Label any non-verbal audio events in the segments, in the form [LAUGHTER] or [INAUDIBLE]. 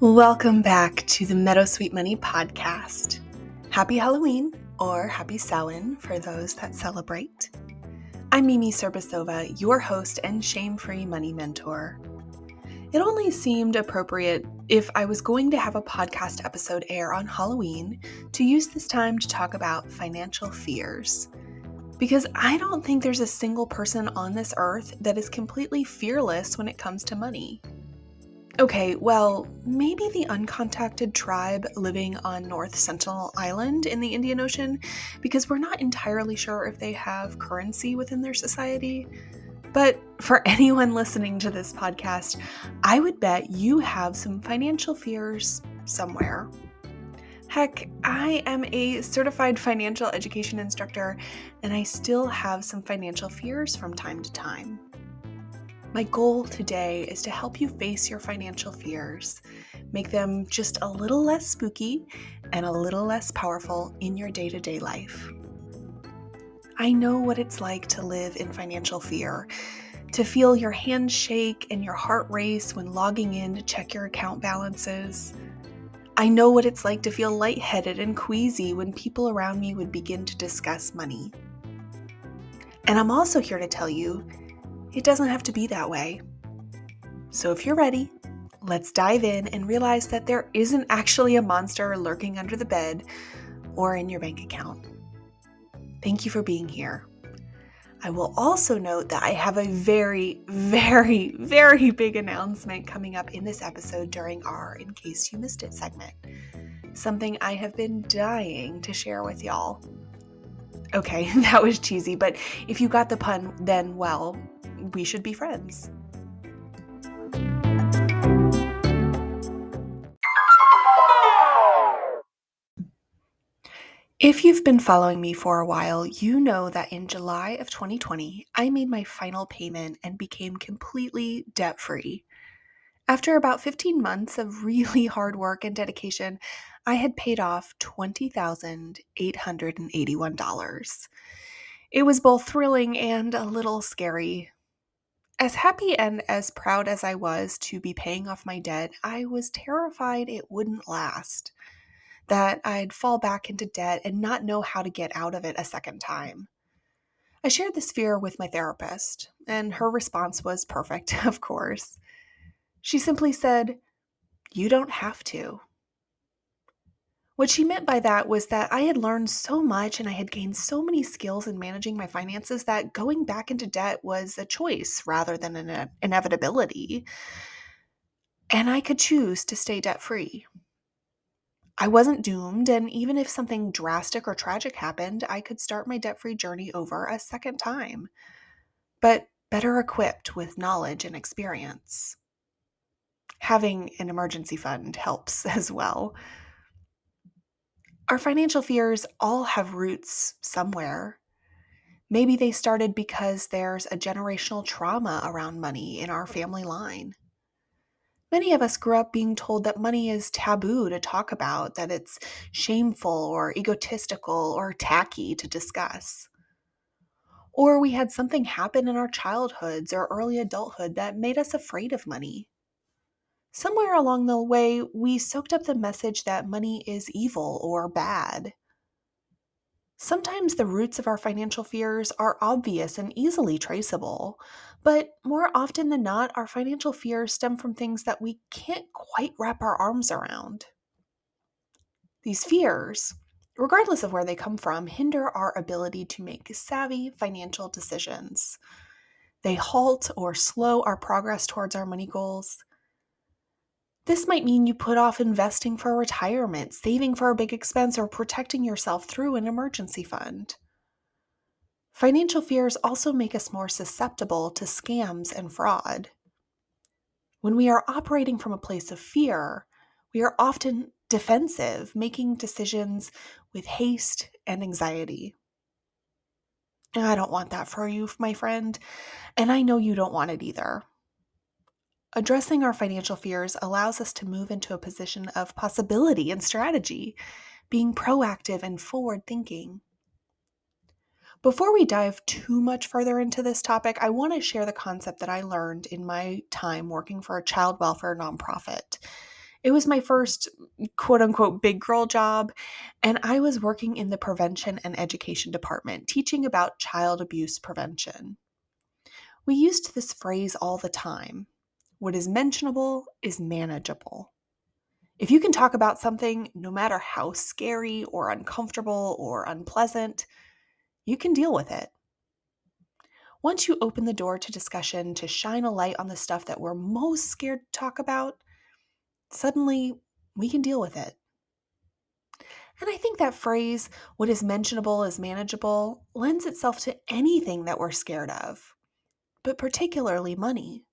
Welcome back to the Meadowsweet Money podcast. Happy Halloween or Happy Samhain for those that celebrate. I'm Mimi Serbasova, your host and shame free money mentor. It only seemed appropriate if I was going to have a podcast episode air on Halloween to use this time to talk about financial fears. Because I don't think there's a single person on this earth that is completely fearless when it comes to money. Okay, well, maybe the uncontacted tribe living on North Sentinel Island in the Indian Ocean, because we're not entirely sure if they have currency within their society. But for [LAUGHS] anyone listening to this podcast, I would bet you have some financial fears somewhere. Heck, I am a certified financial education instructor, and I still have some financial fears from time to time. My goal today is to help you face your financial fears, make them just a little less spooky and a little less powerful in your day to day life. I know what it's like to live in financial fear, to feel your hands shake and your heart race when logging in to check your account balances. I know what it's like to feel lightheaded and queasy when people around me would begin to discuss money. And I'm also here to tell you it doesn't have to be that way. So if you're ready, let's dive in and realize that there isn't actually a monster lurking under the bed or in your bank account. Thank you for being here. I will also note that I have a very, [LAUGHS] very, very big announcement coming up in this episode during our In Case You Missed It segment. Something I have been dying to share with y'all. Okay, [LAUGHS] that was cheesy, but if you got the pun, then well, we should be friends. If you've been following me for a while, you know that in July of 2020, I made my final payment and became completely debt free. After about 15 months of really [LAUGHS] hard work and dedication, I had paid off $20,881. It was both thrilling and a little scary, as happy and as proud as I was to be paying off my debt, I was terrified it wouldn't last, that I'd fall back into debt and not know how to get out of it a second time. I shared this fear with my therapist, and her response was perfect, [LAUGHS] of course. She simply said, You don't have to. What she meant by that was that I had learned so much and I had gained so many skills in managing my finances that going back into debt was a choice rather than an uh, inevitability. And I could choose to stay debt free. I wasn't doomed, and even if something drastic or tragic happened, I could start my debt free journey over a second time, but better equipped with knowledge and experience. Having an emergency fund helps [LAUGHS] as well. Our financial fears all have roots somewhere. Maybe they started because there's a generational trauma around money in our family line. Many of us grew up being told that money is taboo to talk about, that it's shameful or egotistical or tacky to discuss. Or we had something happen in our childhoods or early adulthood that made us afraid of money. Somewhere along the way, we soaked up the message that money is evil or bad. Sometimes the roots of our financial fears are obvious and easily traceable, but more often than not, our financial fears stem from things that we can't quite wrap our arms around. These fears, regardless of where they come from, hinder our ability to make savvy financial decisions. They halt or slow our progress towards our money goals. This might mean you put off investing for retirement, saving for a big expense, or protecting yourself through an emergency fund. Financial fears also make us more susceptible to scams and fraud. When we are operating from a place of fear, we are often defensive, making decisions with haste and anxiety. I don't want that for you, my friend, and I know you don't want it either. Addressing our financial fears allows us to move into a position of possibility and strategy, being proactive and forward thinking. Before we dive too much further into this topic, I want to share the concept that I learned in my time working for a child welfare nonprofit. It was my first quote unquote big girl job, and I was working in the prevention and education department teaching about child abuse prevention. We used this phrase all the time what is mentionable is manageable. If you can talk about something, no matter how scary or uncomfortable or unpleasant, you can deal with it. Once you open the door to discussion to shine a light on the stuff that we're most scared to talk about, suddenly we can deal with it. And I think that phrase, what is mentionable is manageable, lends itself to anything that we're scared of, but particularly money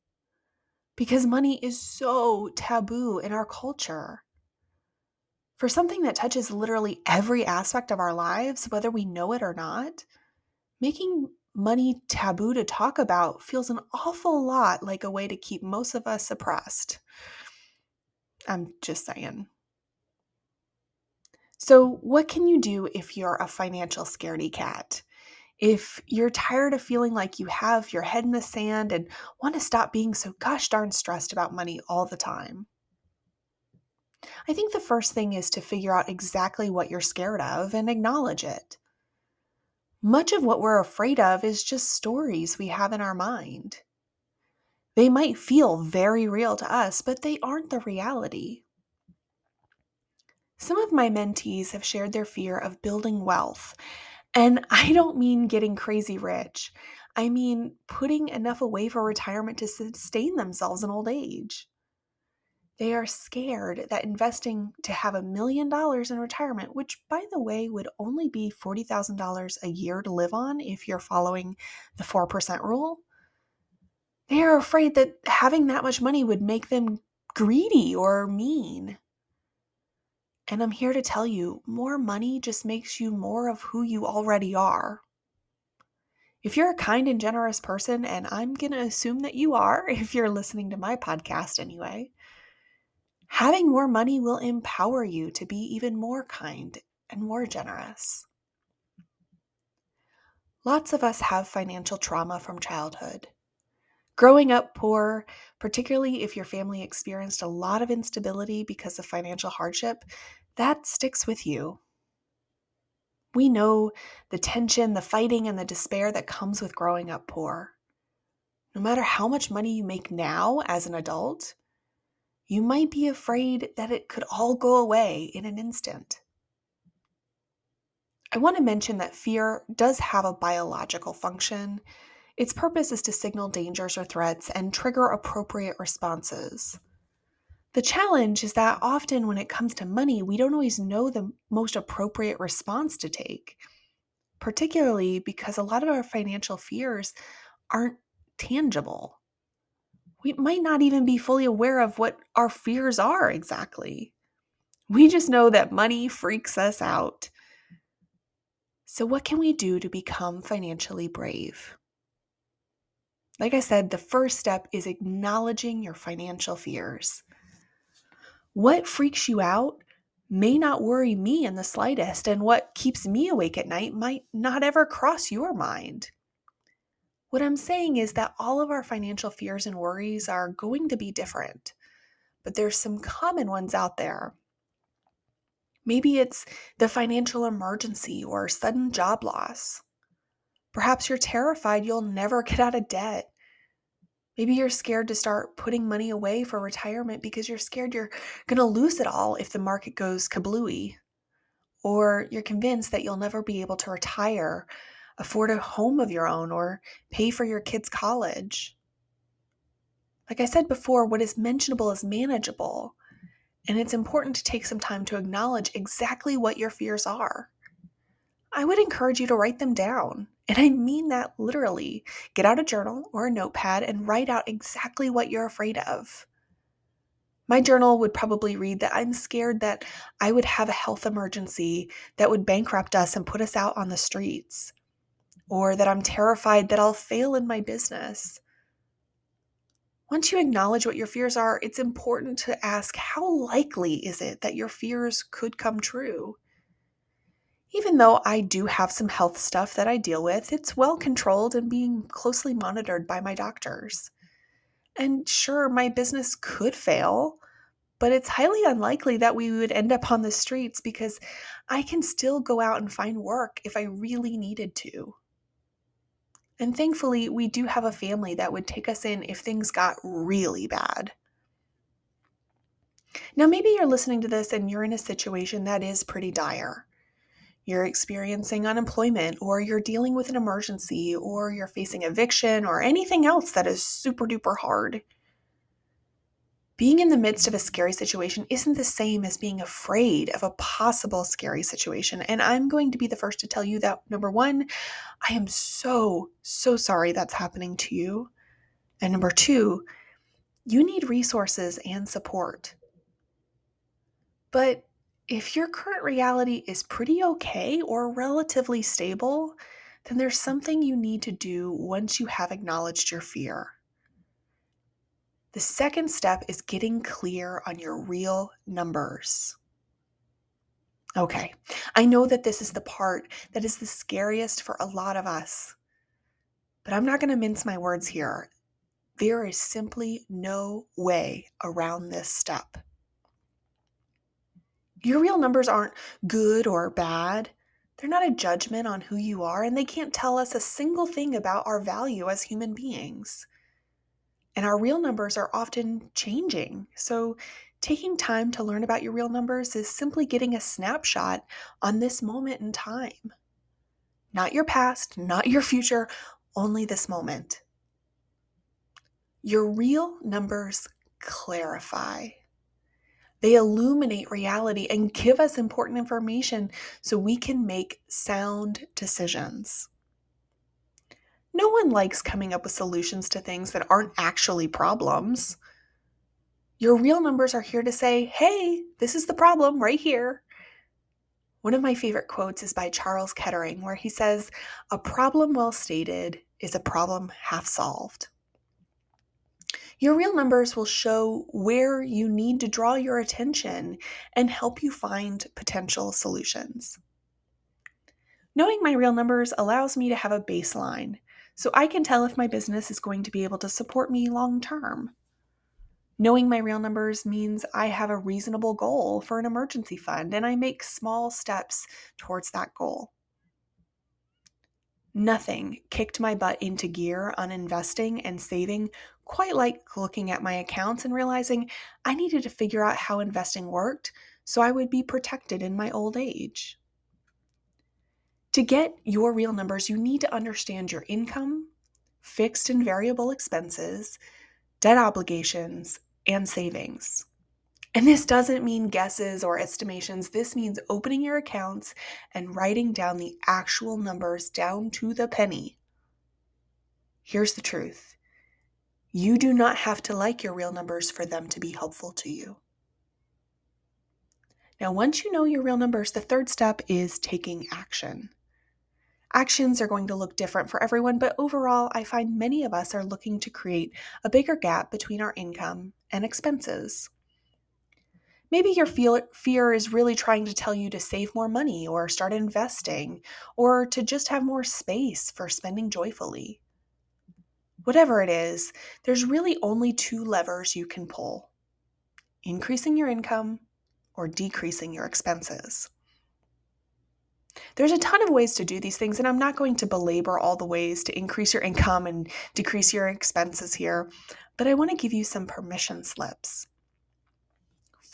because money is so taboo in our culture. For something that touches literally every aspect of our lives, whether we know it or not, making money taboo to talk about feels an awful lot like a way to keep most of us suppressed. I'm just saying. So, what can you do if you're a financial scaredy cat? If you're tired of feeling like you have your head in the sand and want to stop being so gosh darn stressed about money all the time. I think the first thing is to figure out exactly what you're scared of and acknowledge it. Much of what we're afraid of is just stories we have in our mind. They might feel very real to us, but they aren't the reality. Some of my mentees have shared their fear of building wealth and I don't mean getting crazy rich. I mean putting enough away for retirement to sustain themselves in old age. They are scared that investing to have a million dollars in retirement, which by the way would only be $40,000 a year to live on if you're following the 4% rule, they are afraid that having that much money would make them greedy or mean. And I'm here to tell you more money just makes you more of who you already are. If you're a kind and generous person, and I'm going to assume that you are [LAUGHS] if you're listening to my podcast anyway, having more money will empower you to be even more kind and more generous. Lots of us have financial trauma from childhood. Growing up poor, particularly if your family experienced a lot of instability because of financial hardship, that sticks with you. We know the tension, the fighting, and the despair that comes with growing up poor. No matter how much money you make now as an adult, you might be afraid that it could all go away in an instant. I want to mention that fear does have a biological function its purpose is to signal dangers or threats and trigger appropriate responses. The challenge is that often when it comes to money, we don't always know the most appropriate response to take, particularly because a lot of our financial fears aren't tangible. We might not even be fully aware of what our fears are exactly. We just know that money freaks us out. So, what can we do to become financially brave? Like I said, the first step is acknowledging your financial fears. What freaks you out may not worry me in the slightest, and what keeps me awake at night might not ever cross your mind. What I'm saying is that all of our financial fears and worries are going to be different, but there's some common ones out there. Maybe it's the financial emergency or sudden job loss. Perhaps you're terrified you'll never get out of debt. Maybe you're scared to start putting money away for retirement because you're scared you're going to lose it all if the market goes kablooey. Or you're convinced that you'll never be able to retire, afford a home of your own, or pay for your kids' college. Like I said before, what is mentionable is manageable. And it's important to take some time to acknowledge exactly what your fears are. I would encourage you to write them down. And I mean that literally. Get out a journal or a notepad and write out exactly what you're afraid of. My journal would probably read that I'm scared that I would have a health emergency that would bankrupt us and put us out on the streets, or that I'm terrified that I'll fail in my business. Once you acknowledge what your fears are, it's important to ask how likely is it that your fears could come true? Even though I do have some health stuff that I deal with, it's well controlled and being closely monitored by my doctors. And sure, my business could fail, but it's highly unlikely that we would end up on the streets because I can still go out and find work if I really needed to. And thankfully, we do have a family that would take us in if things got really bad. Now, maybe you're listening to this and you're in a situation that is pretty dire. You're experiencing unemployment, or you're dealing with an emergency, or you're facing eviction, or anything else that is super duper hard. Being in the midst of a scary situation isn't the same as being afraid of a possible scary situation. And I'm going to be the first to tell you that number one, I am so, so sorry that's happening to you. And number two, you need resources and support. But if your current reality is pretty okay or relatively stable, then there's something you need to do once you have acknowledged your fear. The second step is getting clear on your real numbers. Okay, I know that this is the part that is the scariest for a lot of us, but I'm not going to mince my words here. There is simply no way around this step. Your real numbers aren't good or bad. They're not a judgment on who you are, and they can't tell us a single thing about our value as human beings. And our real numbers are often changing. So, taking time to learn about your real numbers is simply getting a snapshot on this moment in time. Not your past, not your future, only this moment. Your real numbers clarify. They illuminate reality and give us important information so we can make sound decisions. No one likes coming up with solutions to things that aren't actually problems. Your real numbers are here to say, hey, this is the problem right here. One of my favorite quotes is by Charles Kettering, where he says, A problem well stated is a problem half solved. Your real numbers will show where you need to draw your attention and help you find potential solutions. Knowing my real numbers allows me to have a baseline so I can tell if my business is going to be able to support me long term. Knowing my real numbers means I have a reasonable goal for an emergency fund and I make small steps towards that goal. Nothing kicked my butt into gear on investing and saving quite like looking at my accounts and realizing I needed to figure out how investing worked so I would be protected in my old age. To get your real numbers, you need to understand your income, fixed and variable expenses, debt obligations, and savings. And this doesn't mean guesses or estimations. This means opening your accounts and writing down the actual numbers down to the penny. Here's the truth you do not have to like your real numbers for them to be helpful to you. Now, once you know your real numbers, the third step is taking action. Actions are going to look different for everyone, but overall, I find many of us are looking to create a bigger gap between our income and expenses. Maybe your fear is really trying to tell you to save more money or start investing or to just have more space for spending joyfully. Whatever it is, there's really only two levers you can pull increasing your income or decreasing your expenses. There's a ton of ways to do these things, and I'm not going to belabor all the ways to increase your income and decrease your expenses here, but I want to give you some permission slips.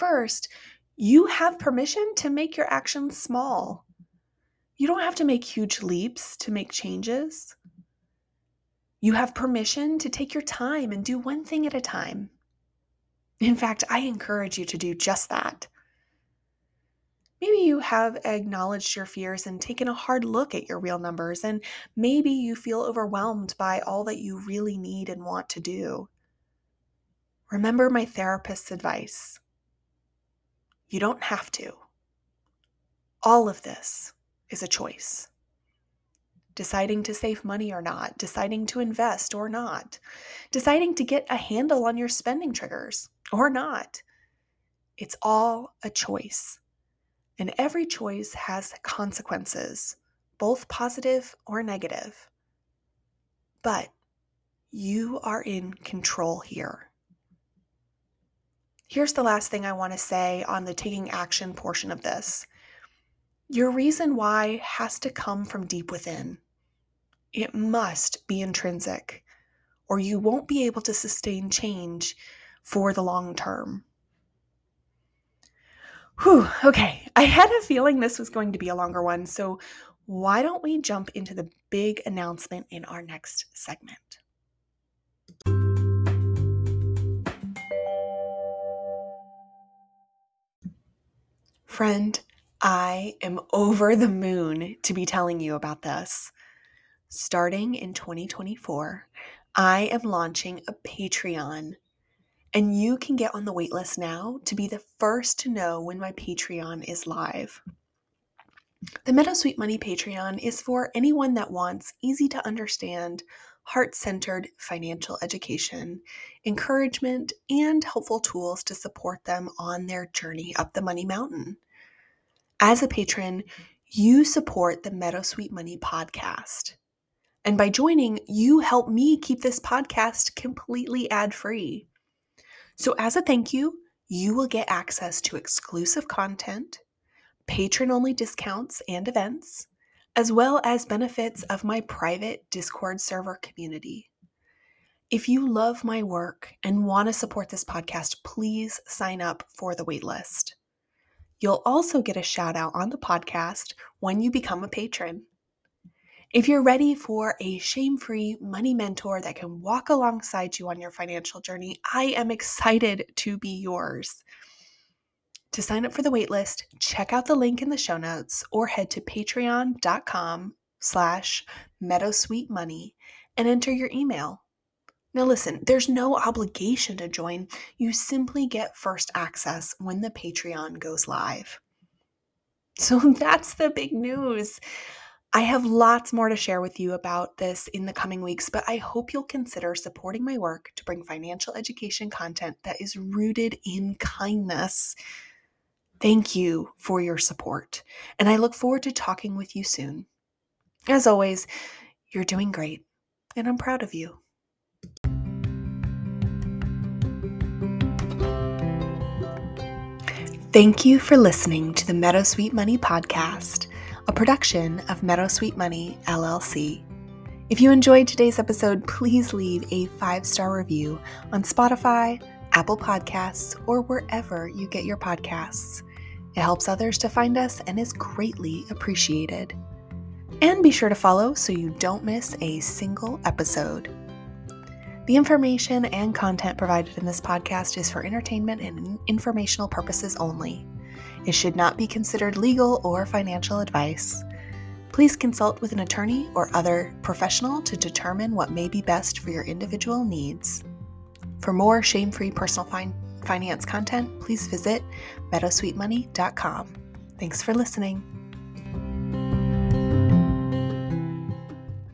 First, you have permission to make your actions small. You don't have to make huge leaps to make changes. You have permission to take your time and do one thing at a time. In fact, I encourage you to do just that. Maybe you have acknowledged your fears and taken a hard look at your real numbers, and maybe you feel overwhelmed by all that you really need and want to do. Remember my therapist's advice you don't have to. All of this is a choice. Deciding to save money or not, deciding to invest or not, deciding to get a handle on your spending triggers or not. It's all a choice. And every choice has consequences, both positive or negative. But you are in control here. Here's the last thing I want to say on the taking action portion of this. Your reason why has to come from deep within. It must be intrinsic, or you won't be able to sustain change for the long term. Whew, okay. I had a feeling this was going to be a longer one, so why don't we jump into the big announcement in our next segment? Friend, I am over the moon to be telling you about this. Starting in 2024, I am launching a Patreon, and you can get on the waitlist now to be the first to know when my Patreon is live. The Meadowsweet Money Patreon is for anyone that wants easy to understand, heart centered financial education, encouragement, and helpful tools to support them on their journey up the money mountain. As a patron, you support the Meadowsweet Money podcast. And by joining, you help me keep this podcast completely ad free. So, as a thank you, you will get access to exclusive content, patron only discounts and events, as well as benefits of my private Discord server community. If you love my work and want to support this podcast, please sign up for the waitlist. You'll also get a shout out on the podcast when you become a patron. If you're ready for a shame free money mentor that can walk alongside you on your financial journey, I am excited to be yours. To sign up for the waitlist, check out the link in the show notes or head to patreon.com slash meadowsweetmoney and enter your email. Now, listen, there's no obligation to join. You simply get first access when the Patreon goes live. So [LAUGHS] that's the big news. I have lots more to share with you about this in the coming weeks, but I hope you'll consider supporting my work to bring financial education content that is rooted in kindness. Thank you for your support, and I look forward to talking with you soon. As always, you're doing great, and I'm proud of you. Thank you for listening to the Meadowsweet Money podcast, a production of Meadowsweet Money LLC. If you enjoyed today's episode, please leave a five star review on Spotify, Apple Podcasts, or wherever you get your podcasts. It helps others to find us and is greatly appreciated. And be sure to follow so you don't miss a single episode. The information and content provided in this podcast is for entertainment and informational purposes only. It should not be considered legal or financial advice. Please consult with an attorney or other professional to determine what may be best for your individual needs. For more shame free personal fin- finance content, please visit meadowsweetmoney.com. Thanks for listening.